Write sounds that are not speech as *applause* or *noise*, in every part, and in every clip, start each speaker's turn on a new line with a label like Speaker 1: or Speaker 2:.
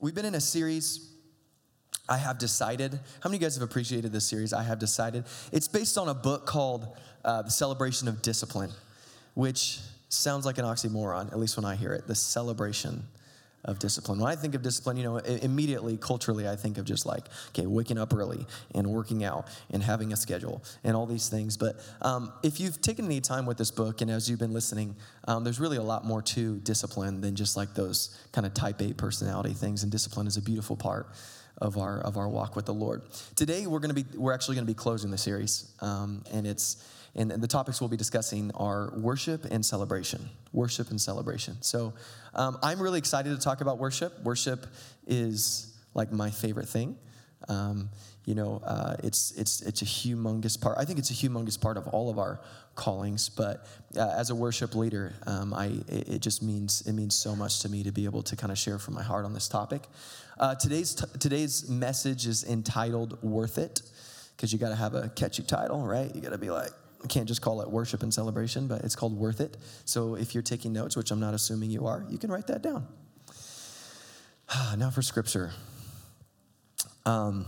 Speaker 1: we've been in a series. I have decided. How many of you guys have appreciated this series? I have decided. It's based on a book called uh, The Celebration of Discipline, which sounds like an oxymoron, at least when I hear it. The celebration of discipline. When I think of discipline, you know, immediately culturally, I think of just like, okay, waking up early and working out and having a schedule and all these things. But um, if you've taken any time with this book and as you've been listening, um, there's really a lot more to discipline than just like those kind of type A personality things. And discipline is a beautiful part of our of our walk with the Lord. Today, we're going to be we're actually going to be closing the series, um, and it's and the topics we'll be discussing are worship and celebration. Worship and celebration. So um, I'm really excited to talk about worship. Worship is like my favorite thing. Um, you know, uh, it's, it's, it's a humongous part. I think it's a humongous part of all of our callings. But uh, as a worship leader, um, I, it, it, just means, it means so much to me to be able to kind of share from my heart on this topic. Uh, today's, t- today's message is entitled Worth It, because you got to have a catchy title, right? You got to be like, can't just call it worship and celebration, but it's called Worth It. So if you're taking notes, which I'm not assuming you are, you can write that down. *sighs* now for scripture. Um,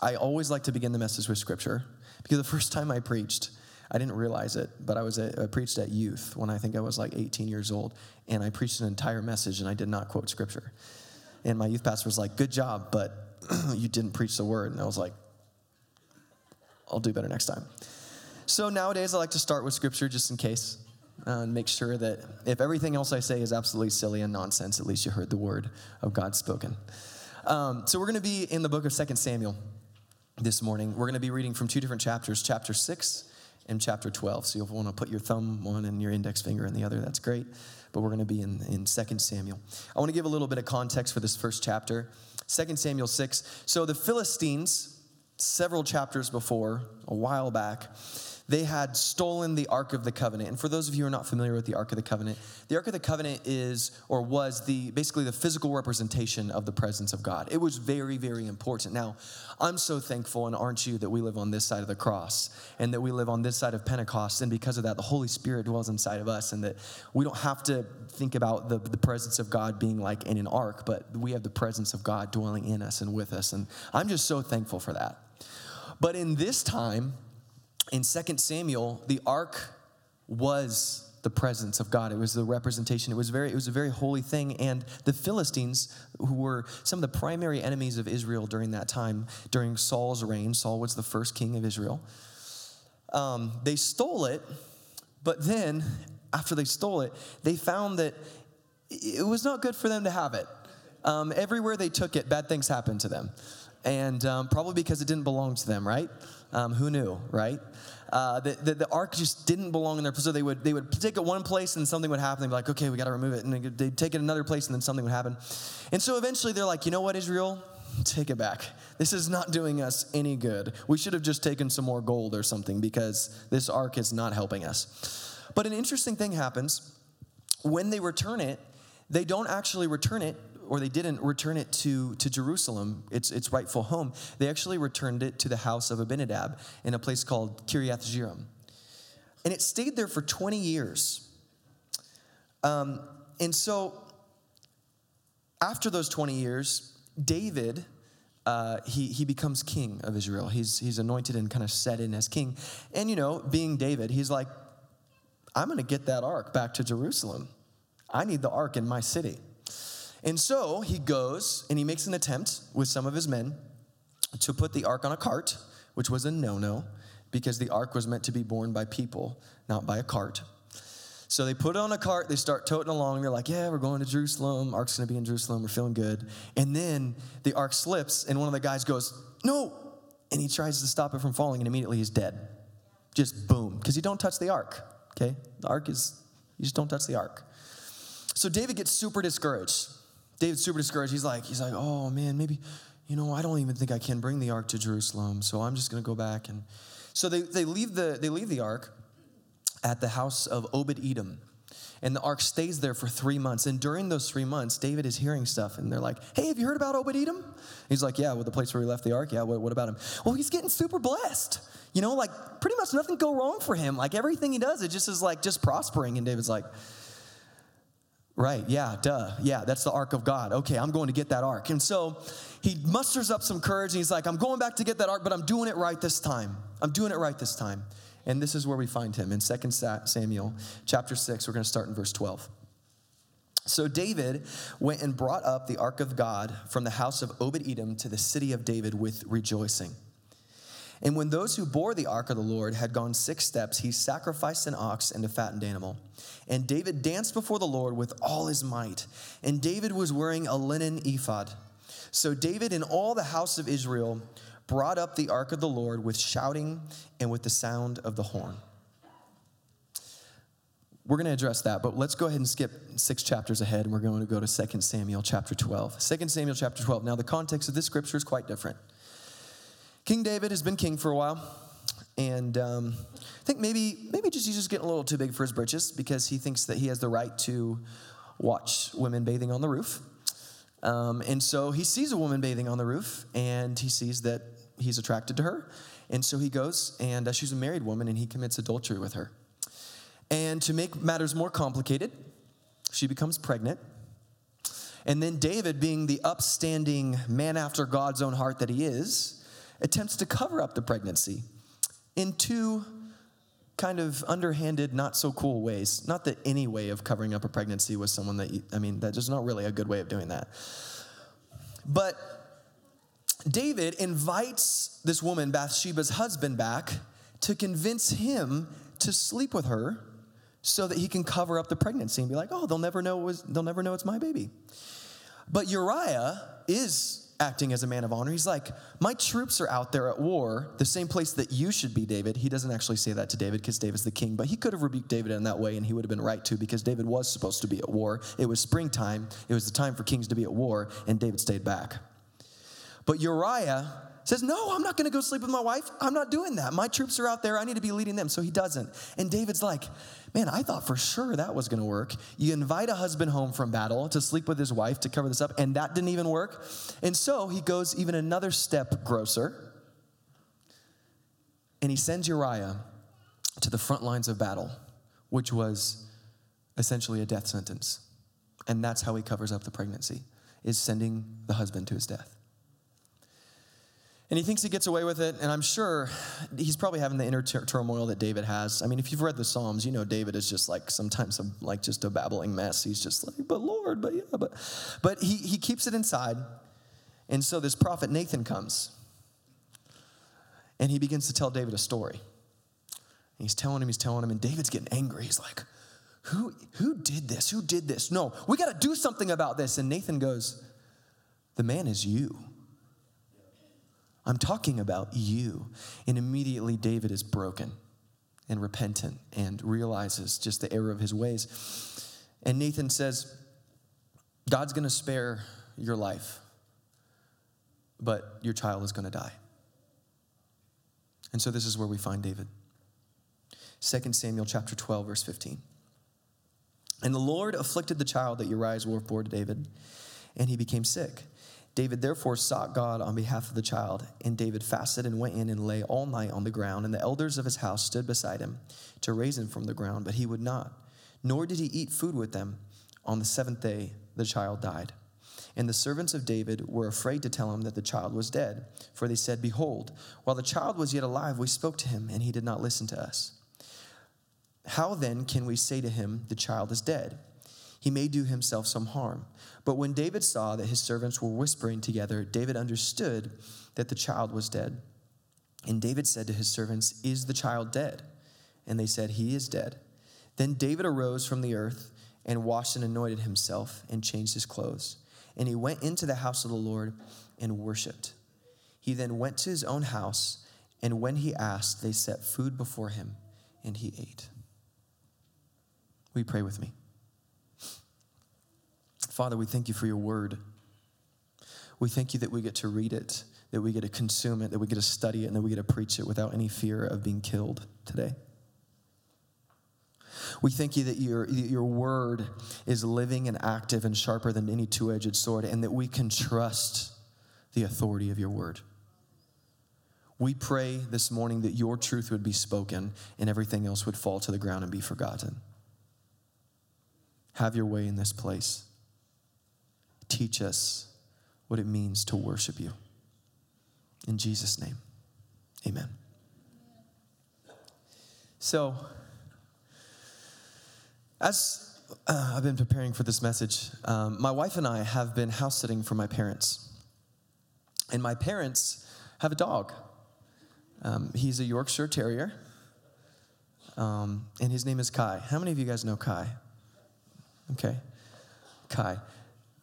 Speaker 1: I always like to begin the message with scripture because the *laughs* first time I preached, I didn't realize it, but I was a, I preached at youth when I think I was like 18 years old, and I preached an entire message and I did not quote scripture. And my youth pastor was like, "Good job, but *clears throat* you didn't preach the word." And I was like, "I'll do better next time." So nowadays, I like to start with scripture just in case uh, and make sure that if everything else I say is absolutely silly and nonsense, at least you heard the word of God spoken. Um, so we're going to be in the book of 2 Samuel this morning. We're going to be reading from two different chapters, chapter 6 and chapter 12. So you'll want to put your thumb one and your index finger in the other. That's great. But we're going to be in, in 2 Samuel. I want to give a little bit of context for this first chapter. 2 Samuel 6. So the Philistines, several chapters before, a while back, they had stolen the Ark of the Covenant. And for those of you who are not familiar with the Ark of the Covenant, the Ark of the Covenant is or was the basically the physical representation of the presence of God. It was very, very important. Now, I'm so thankful, and aren't you, that we live on this side of the cross and that we live on this side of Pentecost. And because of that, the Holy Spirit dwells inside of us, and that we don't have to think about the, the presence of God being like in an ark, but we have the presence of God dwelling in us and with us. And I'm just so thankful for that. But in this time, in 2 Samuel, the ark was the presence of God. It was the representation. It was very it was a very holy thing and the Philistines who were some of the primary enemies of Israel during that time during Saul's reign. Saul was the first king of Israel. Um, they stole it, but then after they stole it, they found that it was not good for them to have it. Um, everywhere they took it, bad things happened to them. And um, probably because it didn't belong to them, right? Um, who knew, right? Uh, the, the, the, ark just didn't belong in their place. So they would, they would take it one place and something would happen. They'd be like, okay, we got to remove it. And they'd take it another place and then something would happen. And so eventually they're like, you know what, Israel? Take it back. This is not doing us any good. We should have just taken some more gold or something because this ark is not helping us. But an interesting thing happens when they return it, they don't actually return it or they didn't return it to, to Jerusalem, its, its rightful home. They actually returned it to the house of Abinadab in a place called Kiriath Jearim. And it stayed there for 20 years. Um, and so, after those 20 years, David, uh, he, he becomes king of Israel. He's, he's anointed and kind of set in as king. And, you know, being David, he's like, I'm going to get that ark back to Jerusalem. I need the ark in my city. And so he goes and he makes an attempt with some of his men to put the ark on a cart, which was a no no, because the ark was meant to be borne by people, not by a cart. So they put it on a cart, they start toting along. They're like, Yeah, we're going to Jerusalem. Ark's gonna be in Jerusalem. We're feeling good. And then the ark slips, and one of the guys goes, No. And he tries to stop it from falling, and immediately he's dead. Just boom. Because you don't touch the ark, okay? The ark is, you just don't touch the ark. So David gets super discouraged. David's super discouraged. He's like, he's like, oh man, maybe, you know, I don't even think I can bring the ark to Jerusalem. So I'm just gonna go back. And so they, they leave the they leave the ark at the house of Obed Edom. And the ark stays there for three months. And during those three months, David is hearing stuff. And they're like, hey, have you heard about Obed Edom? He's like, yeah, well, the place where we left the ark. Yeah, what, what about him? Well, he's getting super blessed. You know, like pretty much nothing go wrong for him. Like everything he does, it just is like just prospering. And David's like, Right, yeah, duh. Yeah, that's the ark of God. Okay, I'm going to get that ark. And so he musters up some courage and he's like, I'm going back to get that ark, but I'm doing it right this time. I'm doing it right this time. And this is where we find him in 2 Samuel chapter 6. We're going to start in verse 12. So David went and brought up the ark of God from the house of Obed Edom to the city of David with rejoicing. And when those who bore the ark of the Lord had gone six steps, he sacrificed an ox and a fattened animal. And David danced before the Lord with all his might. And David was wearing a linen ephod. So David and all the house of Israel brought up the ark of the Lord with shouting and with the sound of the horn. We're going to address that, but let's go ahead and skip six chapters ahead, and we're going to go to 2 Samuel chapter 12. 2 Samuel chapter 12. Now, the context of this scripture is quite different. King David has been king for a while, and um, I think maybe maybe just he's just getting a little too big for his britches because he thinks that he has the right to watch women bathing on the roof. Um, and so he sees a woman bathing on the roof, and he sees that he's attracted to her, and so he goes and uh, she's a married woman, and he commits adultery with her. And to make matters more complicated, she becomes pregnant. And then David, being the upstanding man after God's own heart that he is, attempts to cover up the pregnancy in two kind of underhanded, not so cool ways. Not that any way of covering up a pregnancy was someone that, you, I mean, that is just not really a good way of doing that. But David invites this woman, Bathsheba's husband, back to convince him to sleep with her so that he can cover up the pregnancy and be like, oh, they'll never know it was, they'll never know it's my baby. But Uriah is acting as a man of honor. He's like, My troops are out there at war, the same place that you should be, David. He doesn't actually say that to David because David's the king, but he could have rebuked David in that way and he would have been right to because David was supposed to be at war. It was springtime, it was the time for kings to be at war, and David stayed back. But Uriah says, No, I'm not going to go sleep with my wife. I'm not doing that. My troops are out there. I need to be leading them. So he doesn't. And David's like, Man, I thought for sure that was going to work. You invite a husband home from battle to sleep with his wife to cover this up, and that didn't even work. And so he goes even another step grosser, and he sends Uriah to the front lines of battle, which was essentially a death sentence. And that's how he covers up the pregnancy, is sending the husband to his death. And he thinks he gets away with it, and I'm sure he's probably having the inner turmoil that David has. I mean, if you've read the Psalms, you know David is just like sometimes a, like just a babbling mess. He's just like, but Lord, but yeah, but but he he keeps it inside. And so this prophet Nathan comes, and he begins to tell David a story. And he's telling him, he's telling him, and David's getting angry. He's like, who who did this? Who did this? No, we got to do something about this. And Nathan goes, the man is you. I'm talking about you. And immediately David is broken and repentant and realizes just the error of his ways. And Nathan says, God's going to spare your life, but your child is going to die. And so this is where we find David. 2 Samuel chapter 12 verse 15. And the Lord afflicted the child that Uriah's wife bore to David, and he became sick. David therefore sought God on behalf of the child, and David fasted and went in and lay all night on the ground, and the elders of his house stood beside him to raise him from the ground, but he would not. Nor did he eat food with them. On the seventh day, the child died. And the servants of David were afraid to tell him that the child was dead, for they said, Behold, while the child was yet alive, we spoke to him, and he did not listen to us. How then can we say to him, The child is dead? He may do himself some harm. But when David saw that his servants were whispering together, David understood that the child was dead. And David said to his servants, Is the child dead? And they said, He is dead. Then David arose from the earth and washed and anointed himself and changed his clothes. And he went into the house of the Lord and worshiped. He then went to his own house, and when he asked, they set food before him, and he ate. We pray with me? Father, we thank you for your word. We thank you that we get to read it, that we get to consume it, that we get to study it, and that we get to preach it without any fear of being killed today. We thank you that your, your word is living and active and sharper than any two edged sword, and that we can trust the authority of your word. We pray this morning that your truth would be spoken and everything else would fall to the ground and be forgotten. have your way in this place. Teach us what it means to worship you. In Jesus' name, amen. So, as uh, I've been preparing for this message, um, my wife and I have been house sitting for my parents. And my parents have a dog. Um, he's a Yorkshire Terrier, um, and his name is Kai. How many of you guys know Kai? Okay. Kai.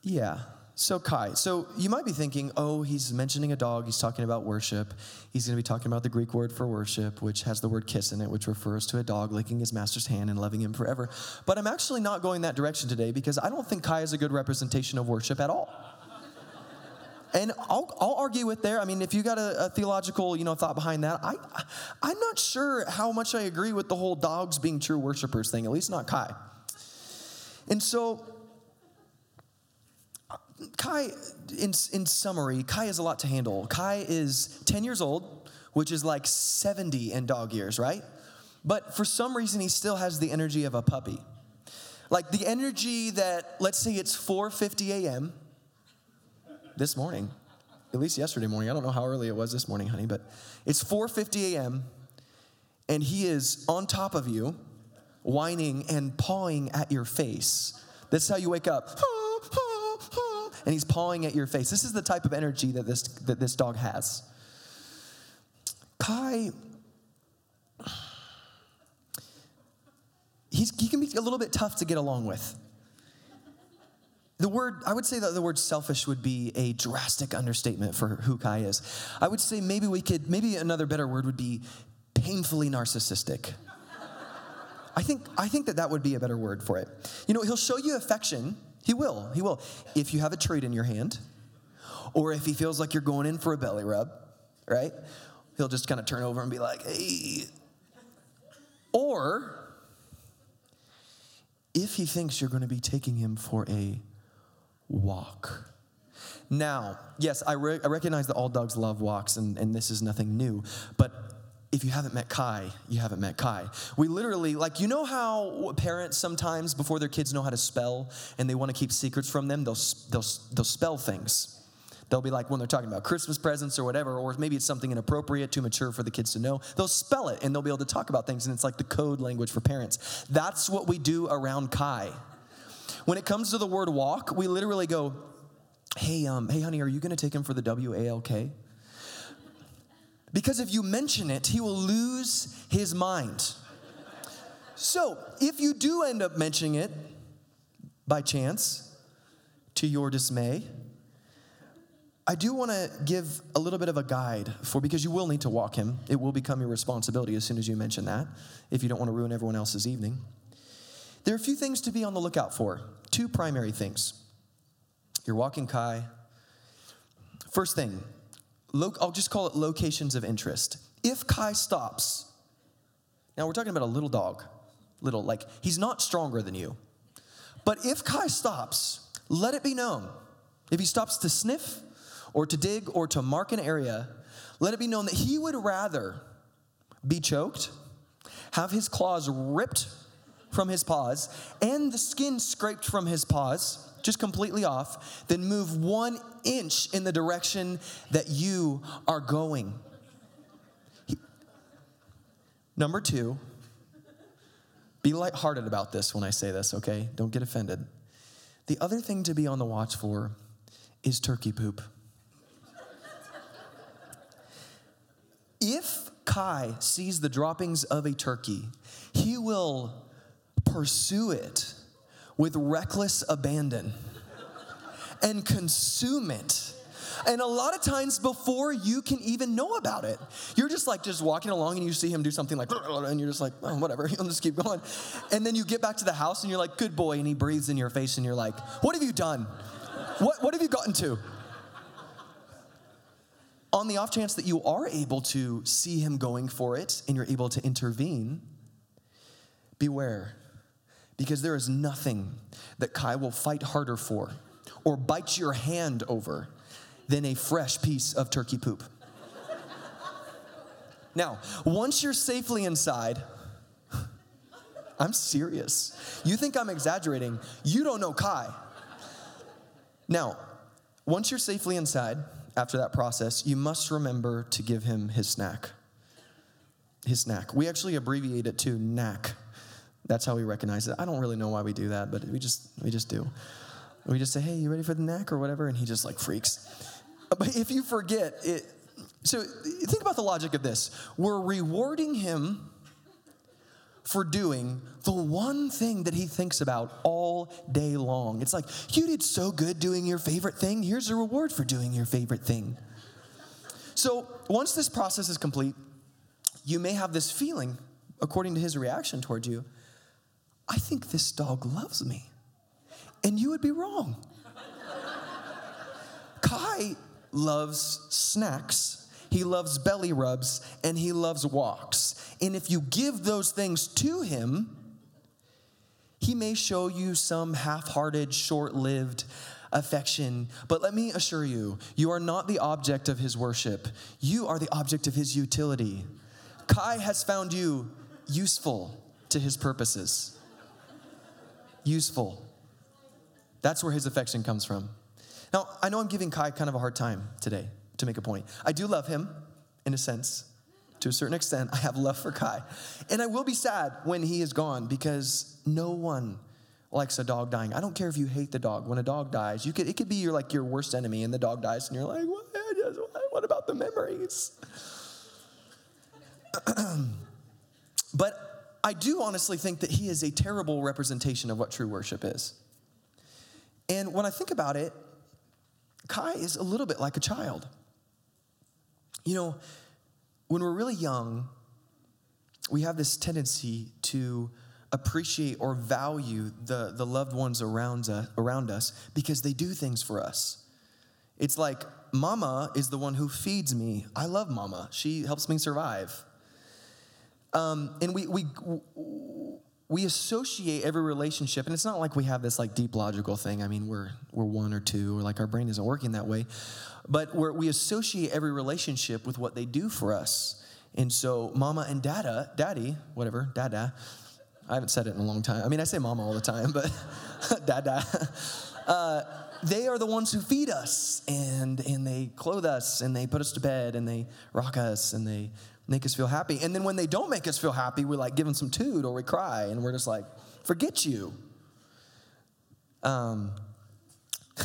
Speaker 1: Yeah. So, Kai, so you might be thinking, oh, he's mentioning a dog. He's talking about worship. He's going to be talking about the Greek word for worship, which has the word kiss in it, which refers to a dog licking his master's hand and loving him forever. But I'm actually not going that direction today because I don't think Kai is a good representation of worship at all. And I'll, I'll argue with there. I mean, if you got a, a, theological, you know, thought behind that, I, I'm not sure how much I agree with the whole dogs being true worshipers thing. At least not Kai. And so Kai, in, in summary, Kai has a lot to handle. Kai is 10 years old, which is like 70 in dog years, right? But for some reason, he still has the energy of a puppy. Like the energy that, let's say it's 4.50 a.m. this morning, at least yesterday morning. I don't know how early it was this morning, honey, but it's 4.50 a.m. and he is on top of you, whining and pawing at your face. That's how you wake up and he's pawing at your face. This is the type of energy that this, that this dog has. Kai, he's, he can be a little bit tough to get along with. The word, I would say that the word selfish would be a drastic understatement for who Kai is. I would say maybe we could, maybe another better word would be painfully narcissistic. I think, I think that that would be a better word for it. You know, he'll show you affection he will. He will. If you have a treat in your hand, or if he feels like you're going in for a belly rub, right? He'll just kind of turn over and be like, hey. Or if he thinks you're going to be taking him for a walk. Now, yes, I, re- I recognize that all dogs love walks, and, and this is nothing new, but if you haven't met Kai, you haven't met Kai. We literally, like, you know how parents sometimes, before their kids know how to spell and they want to keep secrets from them, they'll, they'll, they'll spell things. They'll be like, when they're talking about Christmas presents or whatever, or maybe it's something inappropriate, too mature for the kids to know, they'll spell it and they'll be able to talk about things, and it's like the code language for parents. That's what we do around Kai. When it comes to the word walk, we literally go, hey, um, hey, honey, are you going to take him for the W A L K? Because if you mention it, he will lose his mind. So, if you do end up mentioning it by chance, to your dismay, I do want to give a little bit of a guide for because you will need to walk him. It will become your responsibility as soon as you mention that, if you don't want to ruin everyone else's evening. There are a few things to be on the lookout for. Two primary things. You're walking Kai. First thing, I'll just call it locations of interest. If Kai stops, now we're talking about a little dog, little, like he's not stronger than you. But if Kai stops, let it be known. If he stops to sniff or to dig or to mark an area, let it be known that he would rather be choked, have his claws ripped from his paws, and the skin scraped from his paws just completely off, then move one inch in the direction that you are going. Number two, be lighthearted about this when I say this, okay? Don't get offended. The other thing to be on the watch for is turkey poop. if Kai sees the droppings of a turkey, he will pursue it with reckless abandon and consume it. And a lot of times before you can even know about it, you're just like just walking along and you see him do something like, and you're just like, oh, whatever, *laughs* he'll just keep going. And then you get back to the house and you're like, good boy. And he breathes in your face and you're like, what have you done? What, what have you gotten to? On the off chance that you are able to see him going for it and you're able to intervene, beware because there is nothing that Kai will fight harder for or bite your hand over than a fresh piece of turkey poop. now, once you're safely inside, I'm serious. You think I'm exaggerating. You don't know Kai. Now, once you're safely inside, after that process, you must remember to give him his snack. His snack. We actually abbreviate it to NAC. That's how we recognize it. I don't really know why we do that, but we just we just do. We just say, "Hey, you ready for the NAC or whatever?" And he just like freaks. But if you forget it, so think about the logic of this. We're rewarding him for doing the one thing that he thinks about all day long. It's like, you did so good doing your favorite thing. Here's a reward for doing your favorite thing. So once this process is complete, you may have this feeling, according to his reaction towards you, I think this dog loves me. And you would be wrong. Kai loves snacks, he loves belly rubs, and he loves walks. And if you give those things to him, he may show you some half hearted, short lived affection. But let me assure you, you are not the object of his worship, you are the object of his utility. Kai has found you useful to his purposes. Useful. That's where his affection comes from. Now, I know I'm giving Kai kind of a hard time today to make a point. I do love him in a sense. To a certain extent, I have love for Kai. And I will be sad when he is gone because no one likes a dog dying. I don't care if you hate the dog. When a dog dies, you could it could be your like your worst enemy and the dog dies and you're like, what, what about the memories? *clears throat* but I do honestly think that he is a terrible representation of what true worship is. And when I think about it, Kai is a little bit like a child. You know, when we're really young, we have this tendency to appreciate or value the, the loved ones around us, around us because they do things for us. It's like, Mama is the one who feeds me. I love Mama, she helps me survive. Um, and we, we, we associate every relationship, and it's not like we have this like deep logical thing. I mean, we're, we're one or two, or like our brain isn't working that way but we associate every relationship with what they do for us. And so, mama and dada, daddy, whatever, dada, I haven't said it in a long time. I mean, I say mama all the time, but *laughs* dada, uh, they are the ones who feed us and, and they clothe us and they put us to bed and they rock us and they make us feel happy. And then when they don't make us feel happy, we like give them some toot or we cry and we're just like, forget you. Um, *laughs*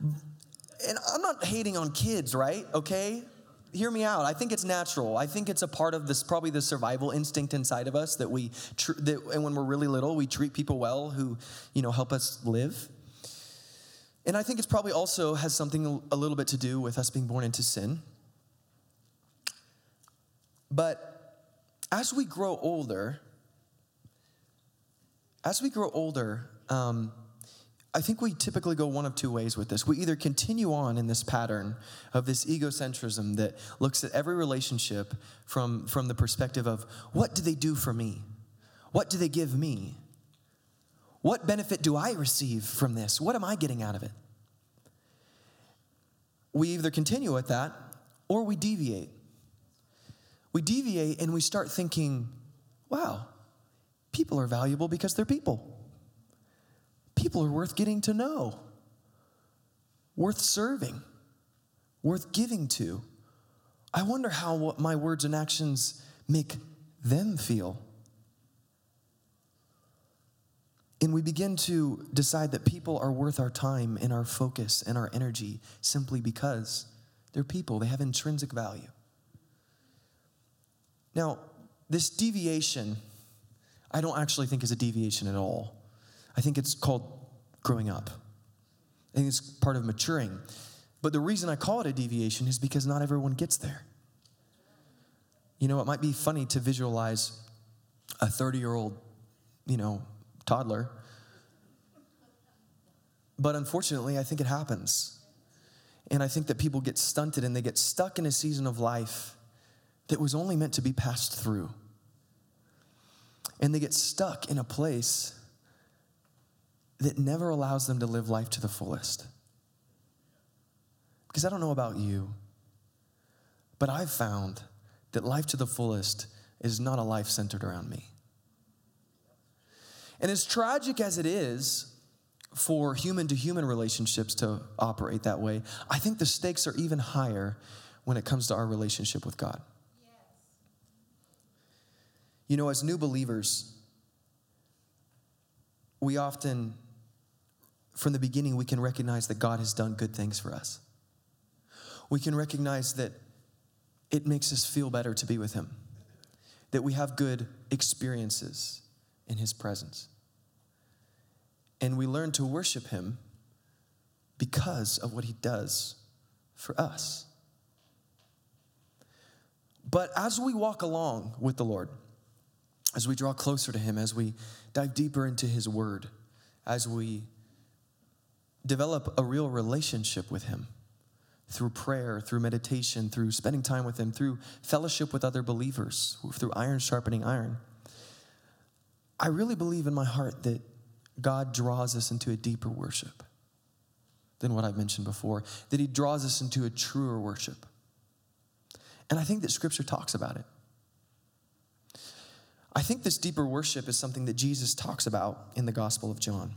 Speaker 1: and I'm not hating on kids, right? Okay? Hear me out. I think it's natural. I think it's a part of this, probably the survival instinct inside of us that we, tr- that, and when we're really little, we treat people well who, you know, help us live. And I think it's probably also has something a little bit to do with us being born into sin. But as we grow older, as we grow older, um, I think we typically go one of two ways with this. We either continue on in this pattern of this egocentrism that looks at every relationship from, from the perspective of what do they do for me? What do they give me? What benefit do I receive from this? What am I getting out of it? We either continue with that or we deviate. We deviate and we start thinking, wow, people are valuable because they're people people are worth getting to know, worth serving, worth giving to. I wonder how what my words and actions make them feel. And we begin to decide that people are worth our time and our focus and our energy simply because they're people, they have intrinsic value. Now, this deviation, I don't actually think is a deviation at all. I think it's called growing up. I think it's part of maturing. But the reason I call it a deviation is because not everyone gets there. You know, it might be funny to visualize a 30 year old, you know, toddler. But unfortunately, I think it happens. And I think that people get stunted and they get stuck in a season of life that was only meant to be passed through. And they get stuck in a place that never allows them to live life to the fullest. Because I don't know about you, but I've found that life to the fullest is not a life centered around me. And as tragic as it is for human to human relationships to operate that way, I think the stakes are even higher when it comes to our relationship with God. You know, as new believers, we often, from the beginning, we can recognize that God has done good things for us. We can recognize that it makes us feel better to be with Him, that we have good experiences in His presence. And we learn to worship Him because of what He does for us. But as we walk along with the Lord, as we draw closer to Him, as we dive deeper into His Word, as we develop a real relationship with Him, through prayer, through meditation, through spending time with Him, through fellowship with other believers, through iron sharpening iron. I really believe in my heart that God draws us into a deeper worship than what I've mentioned before, that He draws us into a truer worship. And I think that Scripture talks about it. I think this deeper worship is something that Jesus talks about in the Gospel of John.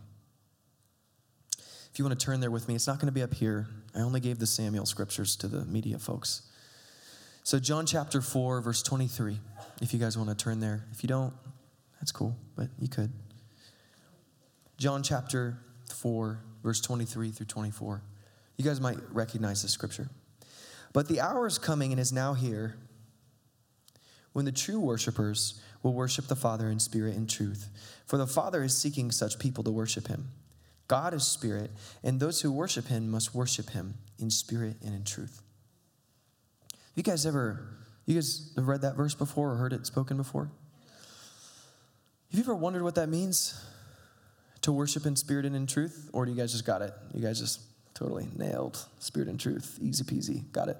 Speaker 1: If you want to turn there with me, it's not going to be up here. I only gave the Samuel scriptures to the media folks. So, John chapter 4, verse 23, if you guys want to turn there. If you don't, that's cool, but you could. John chapter 4, verse 23 through 24. You guys might recognize this scripture. But the hour is coming and is now here when the true worshipers will worship the Father in spirit and truth. For the Father is seeking such people to worship him. God is spirit, and those who worship him must worship him in spirit and in truth. You guys ever, you guys have read that verse before or heard it spoken before? Have you ever wondered what that means? To worship in spirit and in truth? Or do you guys just got it? You guys just totally nailed spirit and truth. Easy peasy. Got it.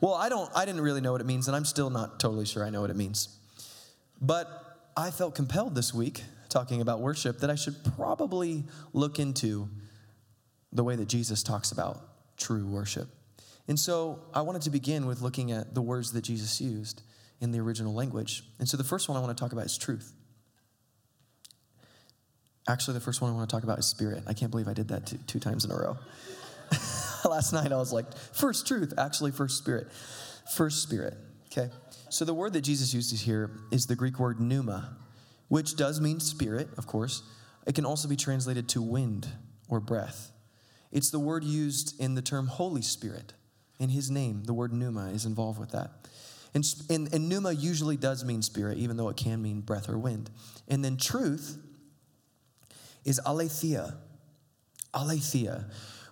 Speaker 1: Well, I don't I didn't really know what it means, and I'm still not totally sure I know what it means. But I felt compelled this week talking about worship, that I should probably look into the way that Jesus talks about true worship. And so I wanted to begin with looking at the words that Jesus used in the original language. And so the first one I want to talk about is truth. Actually, the first one I want to talk about is spirit. I can't believe I did that two, two times in a row. *laughs* Last night I was like, first truth, actually, first spirit. First spirit, okay? So the word that Jesus uses here is the Greek word pneuma, which does mean spirit, of course. It can also be translated to wind or breath. It's the word used in the term Holy Spirit. In his name, the word pneuma is involved with that. And, and, and pneuma usually does mean spirit, even though it can mean breath or wind. And then truth is aletheia. Aletheia,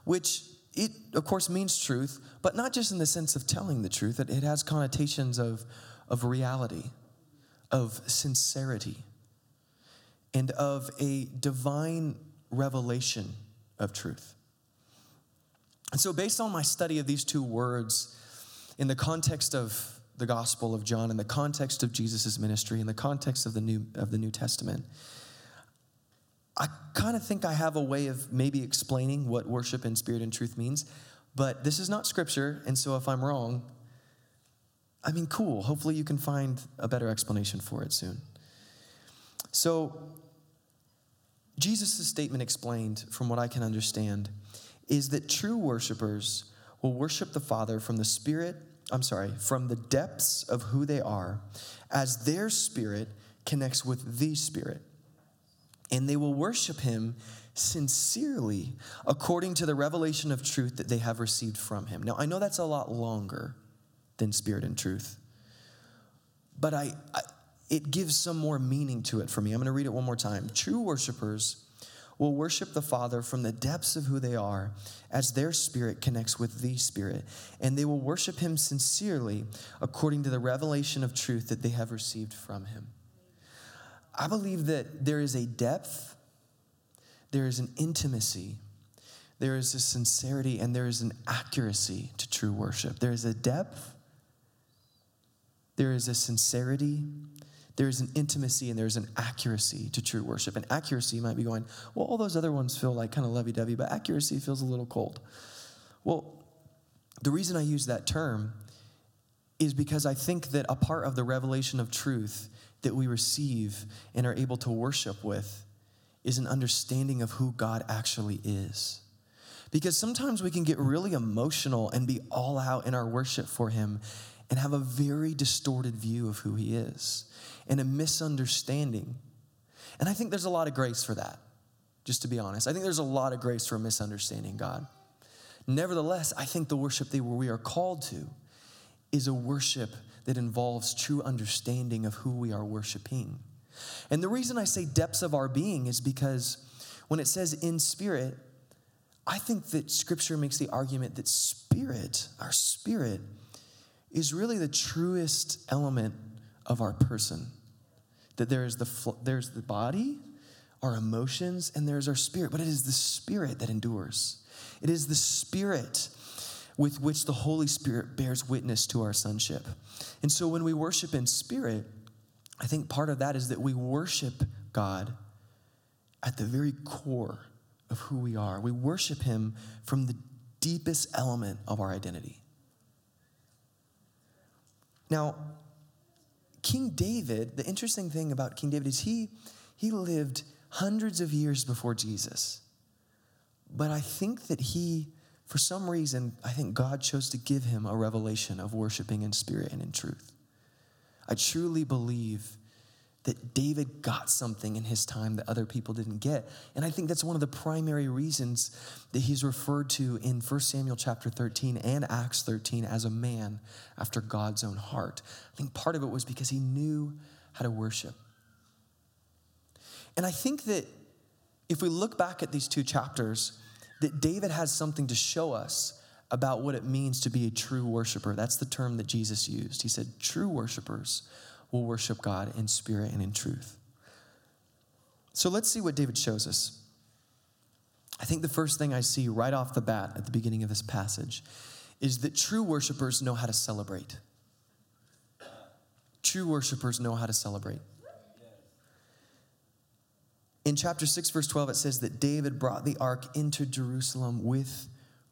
Speaker 1: which it, of course, means truth, but not just in the sense of telling the truth. It, has connotations of, of reality, of sincerity, and of a divine revelation of truth. And so, based on my study of these two words, in the context of the Gospel of John, in the context of Jesus' ministry, in the context of the New, of the New Testament, I kind of think I have a way of maybe explaining what worship in spirit and truth means, but this is not scripture, and so if I'm wrong, I mean, cool. Hopefully, you can find a better explanation for it soon. So, Jesus' statement explained, from what I can understand, is that true worshipers will worship the Father from the Spirit, I'm sorry, from the depths of who they are, as their spirit connects with the Spirit. And they will worship Him sincerely according to the revelation of truth that they have received from Him. Now, I know that's a lot longer than Spirit and truth, but I, I it gives some more meaning to it for me. I'm going to read it one more time. True worshipers will worship the Father from the depths of who they are as their spirit connects with the Spirit. And they will worship Him sincerely according to the revelation of truth that they have received from Him. I believe that there is a depth, there is an intimacy, there is a sincerity, and there is an accuracy to true worship. There is a depth, there is a sincerity, there's an intimacy and there's an accuracy to true worship. And accuracy might be going, well, all those other ones feel like kind of lovey dovey, but accuracy feels a little cold. Well, the reason I use that term is because I think that a part of the revelation of truth that we receive and are able to worship with is an understanding of who God actually is. Because sometimes we can get really emotional and be all out in our worship for Him and have a very distorted view of who He is and a misunderstanding. And I think there's a lot of grace for that, just to be honest. I think there's a lot of grace for misunderstanding God. Nevertheless, I think the worship that we are called to is a worship that involves true understanding of who we are worshiping. And the reason I say depths of our being is because when it says in spirit, I think that scripture makes the argument that spirit, our spirit, is really the truest element of our person. That there is the, there's the body, our emotions, and there's our spirit, but it is the spirit that endures. It is the spirit with which the Holy Spirit bears witness to our sonship. And so when we worship in spirit, I think part of that is that we worship God at the very core of who we are. We worship Him from the deepest element of our identity. Now, King David, the interesting thing about King David is he, he lived hundreds of years before Jesus. But I think that he, for some reason, I think God chose to give him a revelation of worshiping in spirit and in truth. I truly believe that David got something in his time that other people didn't get. And I think that's one of the primary reasons that he's referred to in 1 Samuel chapter 13 and Acts 13 as a man after God's own heart. I think part of it was because he knew how to worship. And I think that if we look back at these two chapters, that David has something to show us about what it means to be a true worshiper. That's the term that Jesus used. He said, true worshipers will worship God in spirit and in truth. So let's see what David shows us. I think the first thing I see right off the bat at the beginning of this passage is that true worshipers know how to celebrate. True worshipers know how to celebrate. In chapter 6, verse 12, it says that David brought the ark into Jerusalem with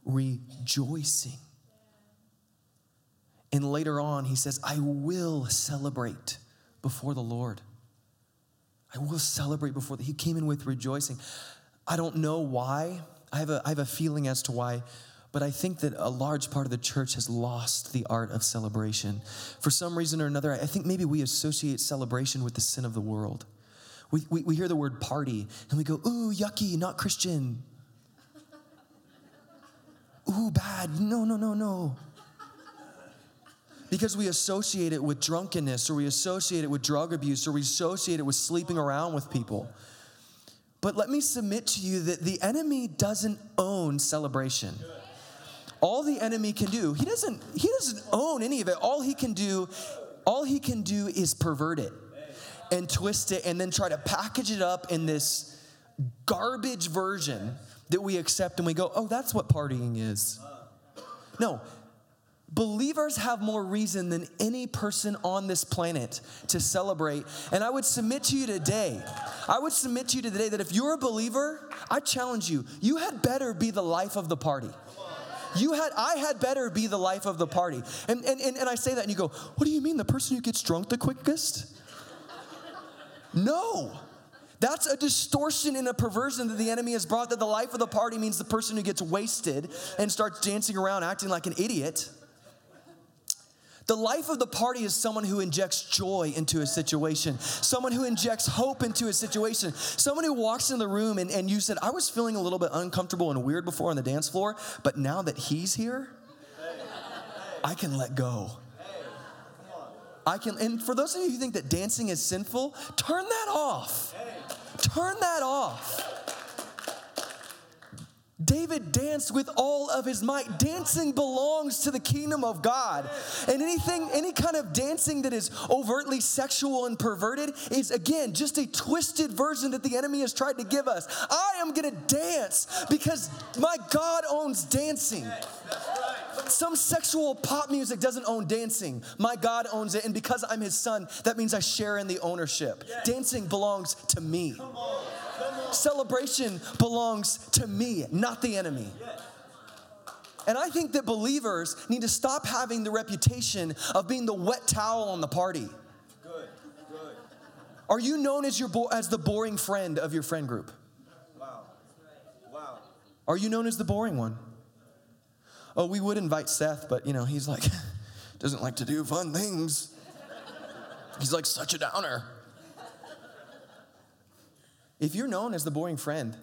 Speaker 1: rejoicing. And later on, he says, I will celebrate before the Lord. I will celebrate before that. he came in with rejoicing. I don't know why. I have, a, I have a feeling as to why, but I think that a large part of the church has lost the art of celebration. For some reason or another, I think maybe we associate celebration with the sin of the world. We, we, we hear the word party and we go, ooh, yucky, not Christian. *laughs* Ooh, bad. No, no, no, no because we associate it with drunkenness or we associate it with drug abuse or we associate it with sleeping around with people. But let me submit to you that the enemy doesn't own celebration. All the enemy can do, he doesn't he doesn't own any of it. All he can do all he can do is pervert it and twist it and then try to package it up in this garbage version that we accept and we go, "Oh, that's what partying is." No, Believers have more reason than any person on this planet to celebrate. And I would submit to you today, I would submit to you today that if you're a believer, I challenge you, you had better be the life of the party. You had, I had better be the life of the party. And, and, and, and I say that, and you go, What do you mean, the person who gets drunk the quickest? No. That's a distortion and a perversion that the enemy has brought that the life of the party means the person who gets wasted and starts dancing around acting like an idiot. The life of the party is someone who injects joy into a situation, someone who injects hope into a situation, someone who walks in the room and, and you said, I was feeling a little bit uncomfortable and weird before on the dance floor, but now that he's here, I can let go. I can, and for those of you who think that dancing is sinful, turn that off. Turn that off. David danced with all of his might. Dancing belongs to the kingdom of God. And anything, any kind of dancing that is overtly sexual and perverted is, again, just a twisted version that the enemy has tried to give us. I am gonna dance because my God owns dancing. Some sexual pop music doesn't own dancing. My God owns it. And because I'm his son, that means I share in the ownership. Dancing belongs to me. Celebration belongs to me, not the enemy. And I think that believers need to stop having the reputation of being the wet towel on the party. Good, good. Are you known as, your bo- as the boring friend of your friend group? Wow. Wow. Are you known as the boring one? Oh, we would invite Seth, but you know, he's like, *laughs* doesn't like to do fun things. He's like such a downer. If you're known as the boring friend,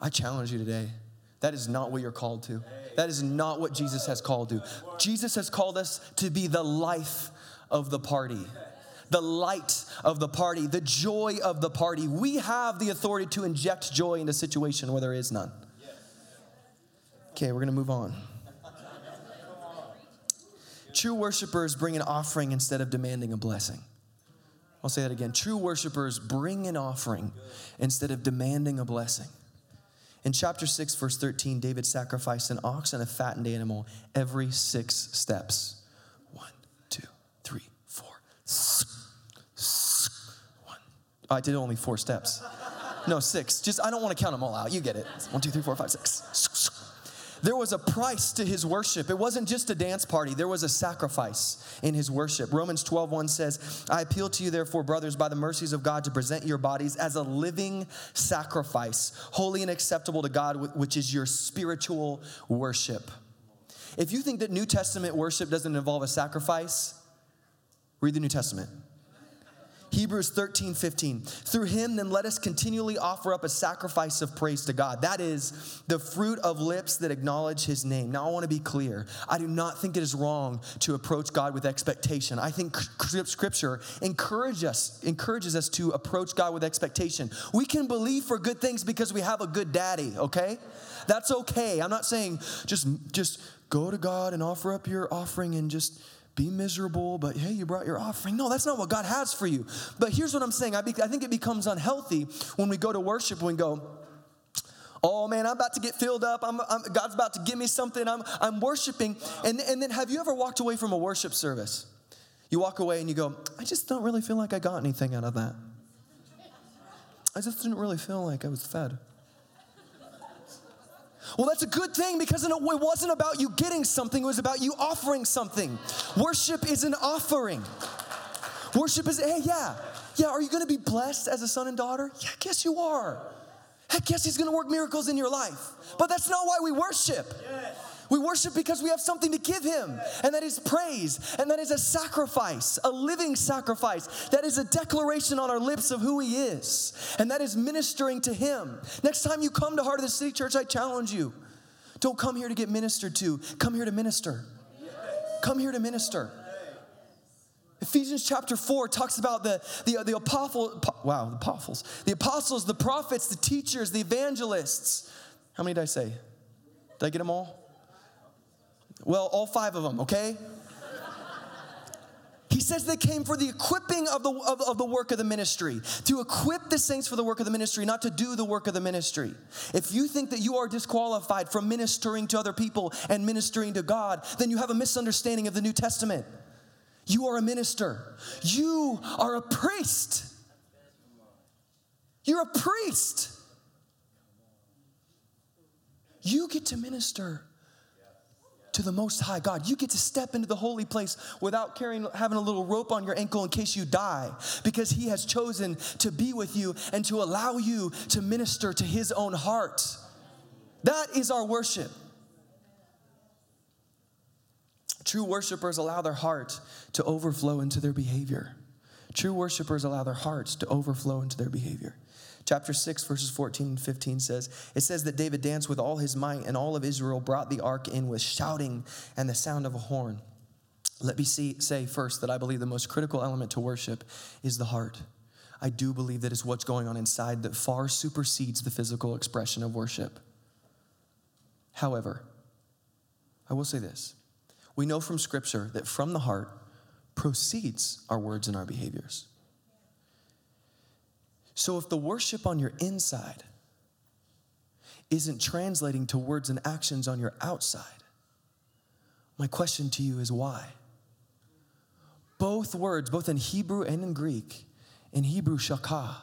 Speaker 1: I challenge you today. That is not what you're called to. That is not what Jesus has called to. Jesus has called us to be the life of the party, the light of the party, the joy of the party. We have the authority to inject joy into a situation where there is none. Okay, we're gonna move on. True worshipers bring an offering instead of demanding a blessing. I'll say that again. True worshipers bring an offering instead of demanding a blessing. In chapter 6, verse 13, David sacrificed an ox and a fattened animal every six steps. One, two, three, four. One. I did only four steps. No, six. Just, I don't want to count them all out. You get it. One, two, three, four, five, six. There was a price to his worship. It wasn't just a dance party, there was a sacrifice in his worship. Romans 12 1 says, I appeal to you, therefore, brothers, by the mercies of God, to present your bodies as a living sacrifice, holy and acceptable to God, which is your spiritual worship. If you think that New Testament worship doesn't involve a sacrifice, read the New Testament. Hebrews 13, 15. Through him, then let us continually offer up a sacrifice of praise to God. That is the fruit of lips that acknowledge his name. Now, I want to be clear. I do not think it is wrong to approach God with expectation. I think scripture encourage us, encourages us to approach God with expectation. We can believe for good things because we have a good daddy, okay? That's okay. I'm not saying just, just go to God and offer up your offering and just be miserable, but hey, you brought your offering. No, that's not what God has for you. But here's what I'm saying I, be, I think it becomes unhealthy when we go to worship and go, Oh man, I'm about to get filled up. I'm, I'm, God's about to give me something. I'm, I'm worshiping. And, and then have you ever walked away from a worship service? You walk away and you go, I just don't really feel like I got anything out of that. I just didn't really feel like I was fed. Well, that's a good thing because it wasn't about you getting something, it was about you offering something. Worship is an offering. Worship is, hey, yeah, yeah, are you gonna be blessed as a son and daughter? Yeah, guess you are. Heck, yes, he's gonna work miracles in your life. But that's not why we worship. Yes. We worship because we have something to give Him, and that is praise, and that is a sacrifice, a living sacrifice. That is a declaration on our lips of who He is, and that is ministering to Him. Next time you come to Heart of the City Church, I challenge you don't come here to get ministered to, come here to minister. Come here to minister. Ephesians chapter 4 talks about the, the, the apostle, wow, the apostles, the apostles, the prophets, the teachers, the evangelists. How many did I say? Did I get them all? Well, all five of them, okay? He says they came for the equipping of the, of, of, the work of the ministry, to equip the saints for the work of the ministry, not to do the work of the ministry. If you think that you are disqualified from ministering to other people and ministering to God, then you have a misunderstanding of the New Testament. You are a minister, you are a priest. You're a priest. You get to minister to the Most High God. You get to step into the holy place without carrying, having a little rope on your ankle in case you die, because He has chosen to be with you and to allow you to minister to His own heart. That is our worship. True worshipers allow their heart to overflow into their behavior. True worshipers allow their hearts to overflow into their behavior. Chapter 6, verses 14 and 15 says, It says that David danced with all his might, and all of Israel brought the ark in with shouting and the sound of a horn. Let me see, say first that I believe the most critical element to worship is the heart. I do believe that it's what's going on inside that far supersedes the physical expression of worship. However, I will say this we know from Scripture that from the heart proceeds our words and our behaviors. So if the worship on your inside isn't translating to words and actions on your outside, my question to you is why? Both words, both in Hebrew and in Greek, in Hebrew shakah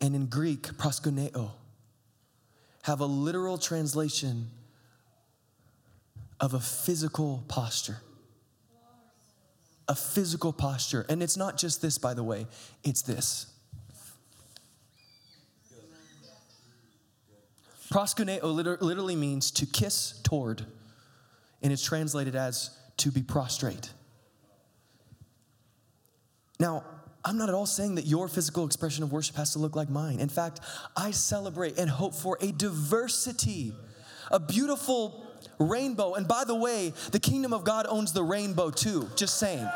Speaker 1: and in Greek proskuneo, have a literal translation of a physical posture. A physical posture. And it's not just this, by the way, it's this. Proskuneo literally means to kiss toward, and it's translated as to be prostrate. Now, I'm not at all saying that your physical expression of worship has to look like mine. In fact, I celebrate and hope for a diversity, a beautiful rainbow. And by the way, the kingdom of God owns the rainbow too, just saying.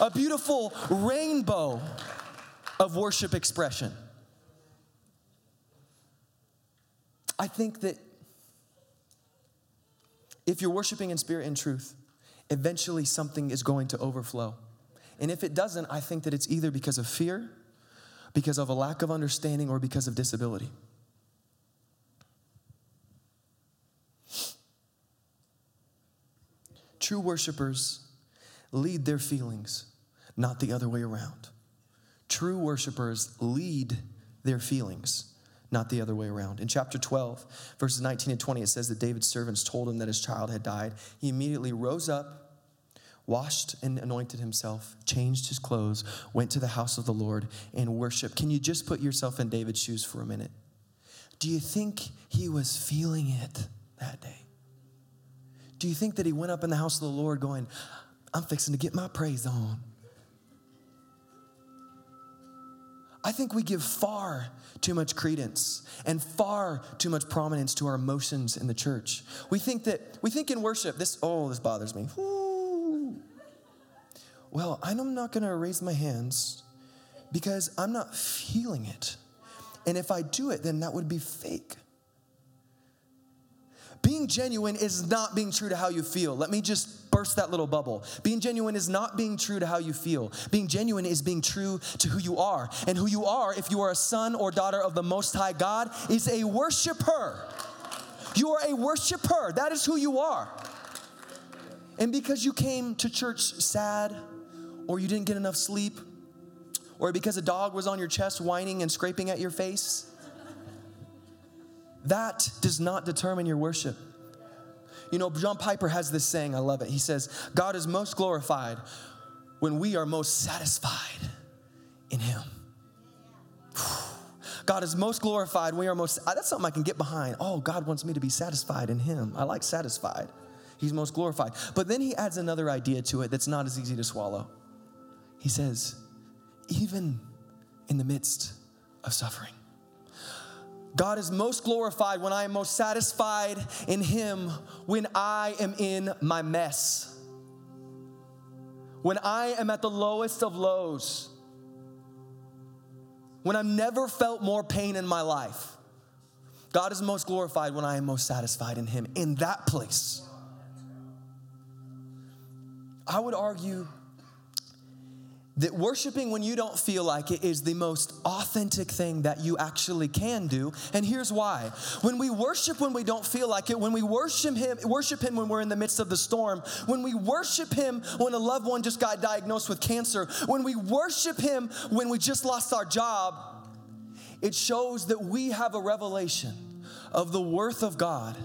Speaker 1: A beautiful rainbow of worship expression. I think that if you're worshiping in spirit and truth, eventually something is going to overflow. And if it doesn't, I think that it's either because of fear, because of a lack of understanding, or because of disability. True worshipers lead their feelings, not the other way around. True worshipers lead their feelings, not the other way around. In chapter 12, verses 19 and 20, it says that David's servants told him that his child had died. He immediately rose up washed and anointed himself, changed his clothes, went to the house of the Lord and worshiped. Can you just put yourself in David's shoes for a minute? Do you think he was feeling it that day? Do you think that he went up in the house of the Lord going, I'm fixing to get my praise on? I think we give far too much credence and far too much prominence to our emotions in the church. We think that, we think in worship, this, oh, this bothers me. Woo well, I'm not going to raise my hands because I'm not feeling it. And if I do it, then that would be fake. Being genuine is not being true to how you feel. Let me just burst that little bubble. Being genuine is not being true to how you feel. Being genuine is being true to who you are. And who you are, if you are a son or daughter of the Most High God, is a worshiper. You are a worshiper. That is who you are. And because you came to church sad, or you didn't get enough sleep, or because a dog was on your chest whining and scraping at your face. That does not determine your worship. You know, John Piper has this saying, I love it. He says, God is most glorified when we are most satisfied in Him. *sighs* God is most glorified when we are most, uh, that's something I can get behind. Oh, God wants me to be satisfied in Him. I like satisfied. He's most glorified. But then he adds another idea to it that's not as easy to swallow. He says, even in the midst of suffering. God is most glorified when I am most satisfied in Him when I am in my mess. When I am at the lowest of lows. When I've never felt more pain in my life. God is most glorified when I am most satisfied in Him. In that place. I would argue that worshiping when you don't feel like it is the most authentic thing that you actually can do and here's why. When we worship when we don't feel like it when we worship him worship him when we're in the midst of the storm when we worship him when a loved one just got diagnosed with cancer when we worship him when we just lost our job it shows that we have a revelation of the worth of God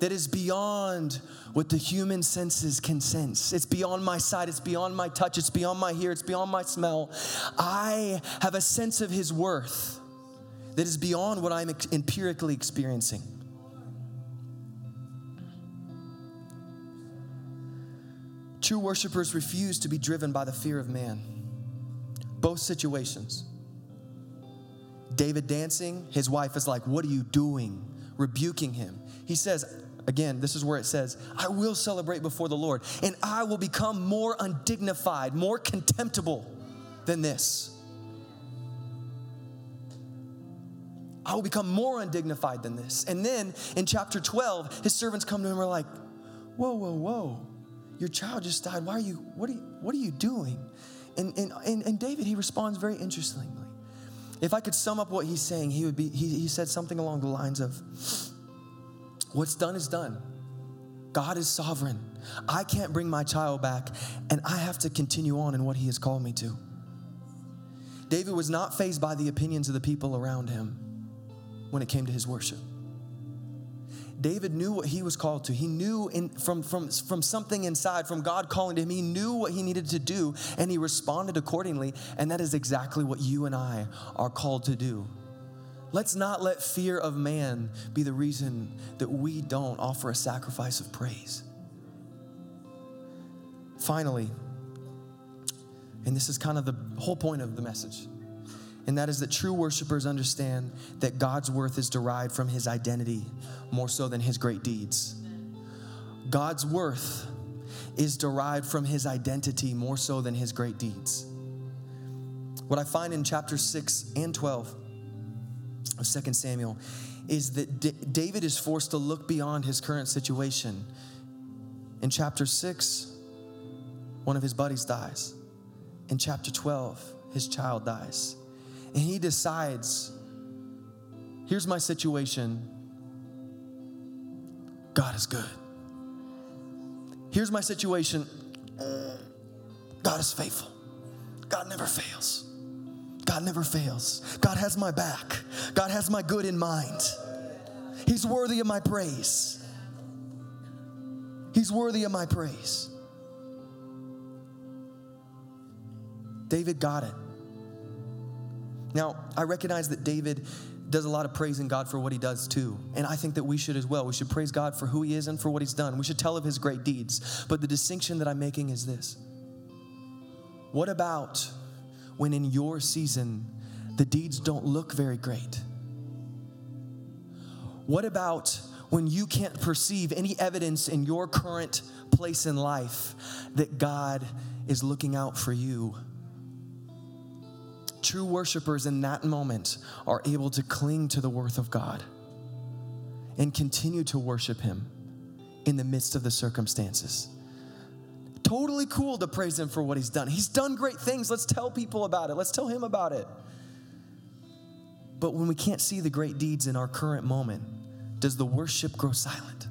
Speaker 1: that is beyond what the human senses can sense. It's beyond my sight, it's beyond my touch, it's beyond my hear, it's beyond my smell. I have a sense of His worth that is beyond what I'm empirically experiencing. True worshipers refuse to be driven by the fear of man. Both situations. David dancing, his wife is like, What are you doing? Rebuking him. He says, Again, this is where it says, I will celebrate before the Lord, and I will become more undignified, more contemptible than this. I will become more undignified than this. And then in chapter 12, his servants come to him and are like, Whoa, whoa, whoa. Your child just died. Why are you, what are you, what are you doing? And, and, and, and David, he responds very interestingly. If I could sum up what he's saying, he would be, he, he said something along the lines of, What's done is done. God is sovereign. I can't bring my child back, and I have to continue on in what He has called me to. David was not fazed by the opinions of the people around him when it came to his worship. David knew what he was called to. He knew in, from, from, from something inside, from God calling to him, he knew what he needed to do, and he responded accordingly. And that is exactly what you and I are called to do Let's not let fear of man be the reason that we don't offer a sacrifice of praise. Finally, and this is kind of the whole point of the message, and that is that true worshipers understand that God's worth is derived from his identity more so than his great deeds. God's worth is derived from his identity more so than his great deeds. What I find in chapter 6 and 12 of 2 Samuel is that D- David is forced to look beyond his current situation. In chapter 6, one of his buddies dies. In chapter 12, his child dies. And he decides here's my situation. God is good. Here's my situation. God is faithful. God never fails. God never fails. God has my back. God has my good in mind. He's worthy of my praise. He's worthy of my praise. David got it. Now, I recognize that David does a lot of praising God for what he does too. And I think that we should as well. We should praise God for who he is and for what he's done. We should tell of his great deeds. But the distinction that I'm making is this What about when in your season the deeds don't look very great? What about when you can't perceive any evidence in your current place in life that God is looking out for you? True worshipers in that moment are able to cling to the worth of God and continue to worship Him in the midst of the circumstances. Totally cool to praise Him for what He's done. He's done great things. Let's tell people about it, let's tell Him about it. But when we can't see the great deeds in our current moment, does the worship grow silent?